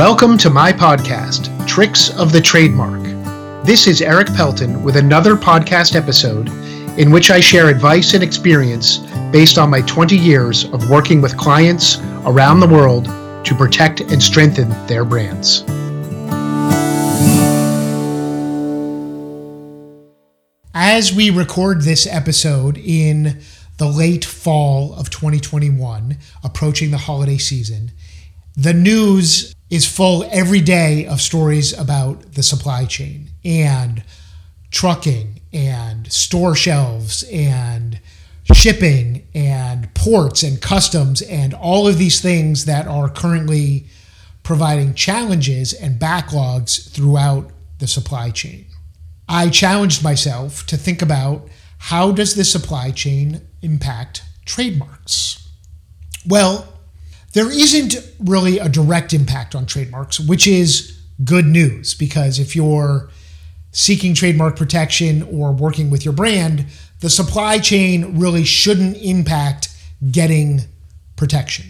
Welcome to my podcast, Tricks of the Trademark. This is Erik Pelton with another podcast episode in which I share advice and experience based on my 20 years of working with clients around the world to protect and strengthen their brands. As we record this episode in the late fall of 2021, approaching the holiday season, the news is full every day of stories about the supply chain and trucking and store shelves and shipping and ports and customs and all of these things that are currently providing challenges and backlogs throughout the supply chain. I challenged myself to think about how does the supply chain impact trademarks? Well, there isn't really a direct impact on trademarks, which is good news because if you're seeking trademark protection or working with your brand, the supply chain really shouldn't impact getting protection.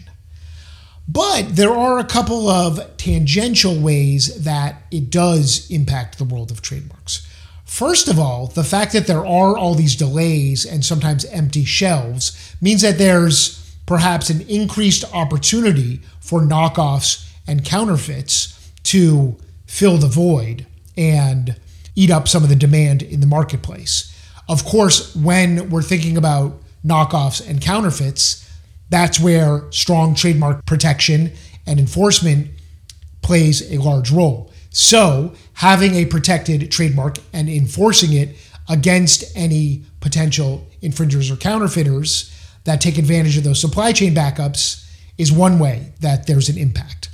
But there are a couple of tangential ways that it does impact the world of trademarks. First of all, the fact that there are all these delays and sometimes empty shelves means that there's perhaps an increased opportunity for knockoffs and counterfeits to fill the void and eat up some of the demand in the marketplace. Of course, when we're thinking about knockoffs and counterfeits, that's where strong trademark protection and enforcement plays a large role. So, having a protected trademark and enforcing it against any potential infringers or counterfeiters that take advantage of those supply chain backups is one way that there's an impact.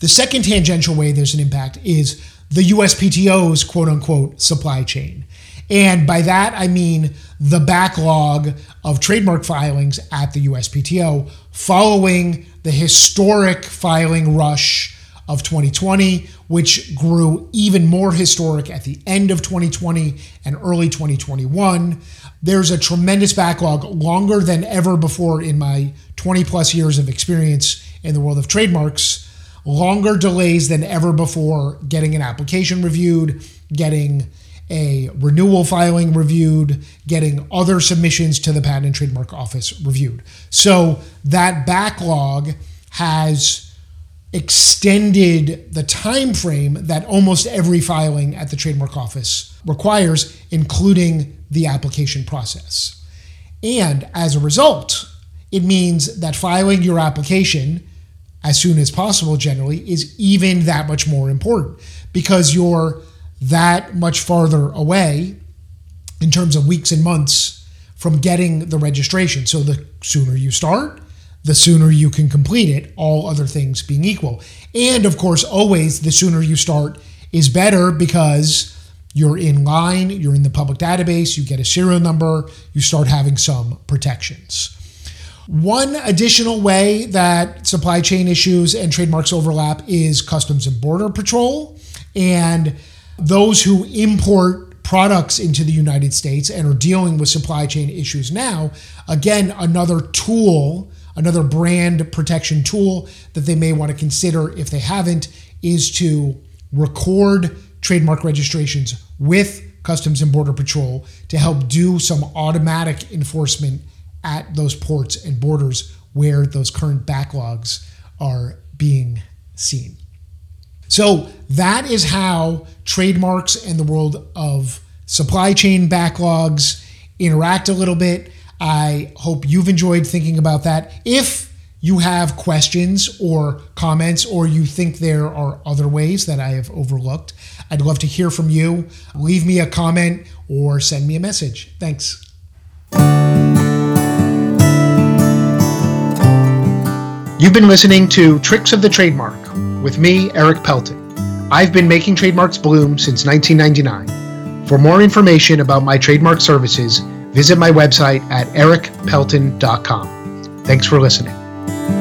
The second tangential way there's an impact is the USPTO's quote unquote supply chain. And by that, I mean the backlog of trademark filings at the USPTO following the historic filing rush of 2020, which grew even more historic at the end of 2020 and early 2021. There's a tremendous backlog, longer than ever before in my 20 plus years of experience in the world of trademarks. Longer delays than ever before getting an application reviewed, getting a renewal filing reviewed, getting other submissions to the Patent and Trademark Office reviewed. So that backlog has extended the time frame that almost every filing at the trademark office requires including the application process. And as a result it means that filing your application as soon as possible generally is even that much more important because you're that much farther away in terms of weeks and months from getting the registration. So the sooner you start the sooner you can complete it, all other things being equal. And of course, always the sooner you start is better because you're in line, you're in the public database, you get a serial number, you start having some protections. One additional way that supply chain issues and trademarks overlap is Customs and Border Patrol. And those who import products into the United States and are dealing with supply chain issues now, again, another tool Another brand protection tool that they may want to consider if they haven't is to record trademark registrations with Customs and Border Patrol to help do some automatic enforcement at those ports and borders where those current backlogs are being seen. So that is how trademarks and the world of supply chain backlogs interact a little bit. I hope you've enjoyed thinking about that. If you have questions or comments, or you think there are other ways that I have overlooked, I'd love to hear from you. Leave me a comment or send me a message. Thanks. You've been listening to Tricks of the Trademark with me, Erik Pelton. I've been making trademarks bloom since 1999. For more information about my trademark services, Visit my website at erikpelton.com. Thanks for listening.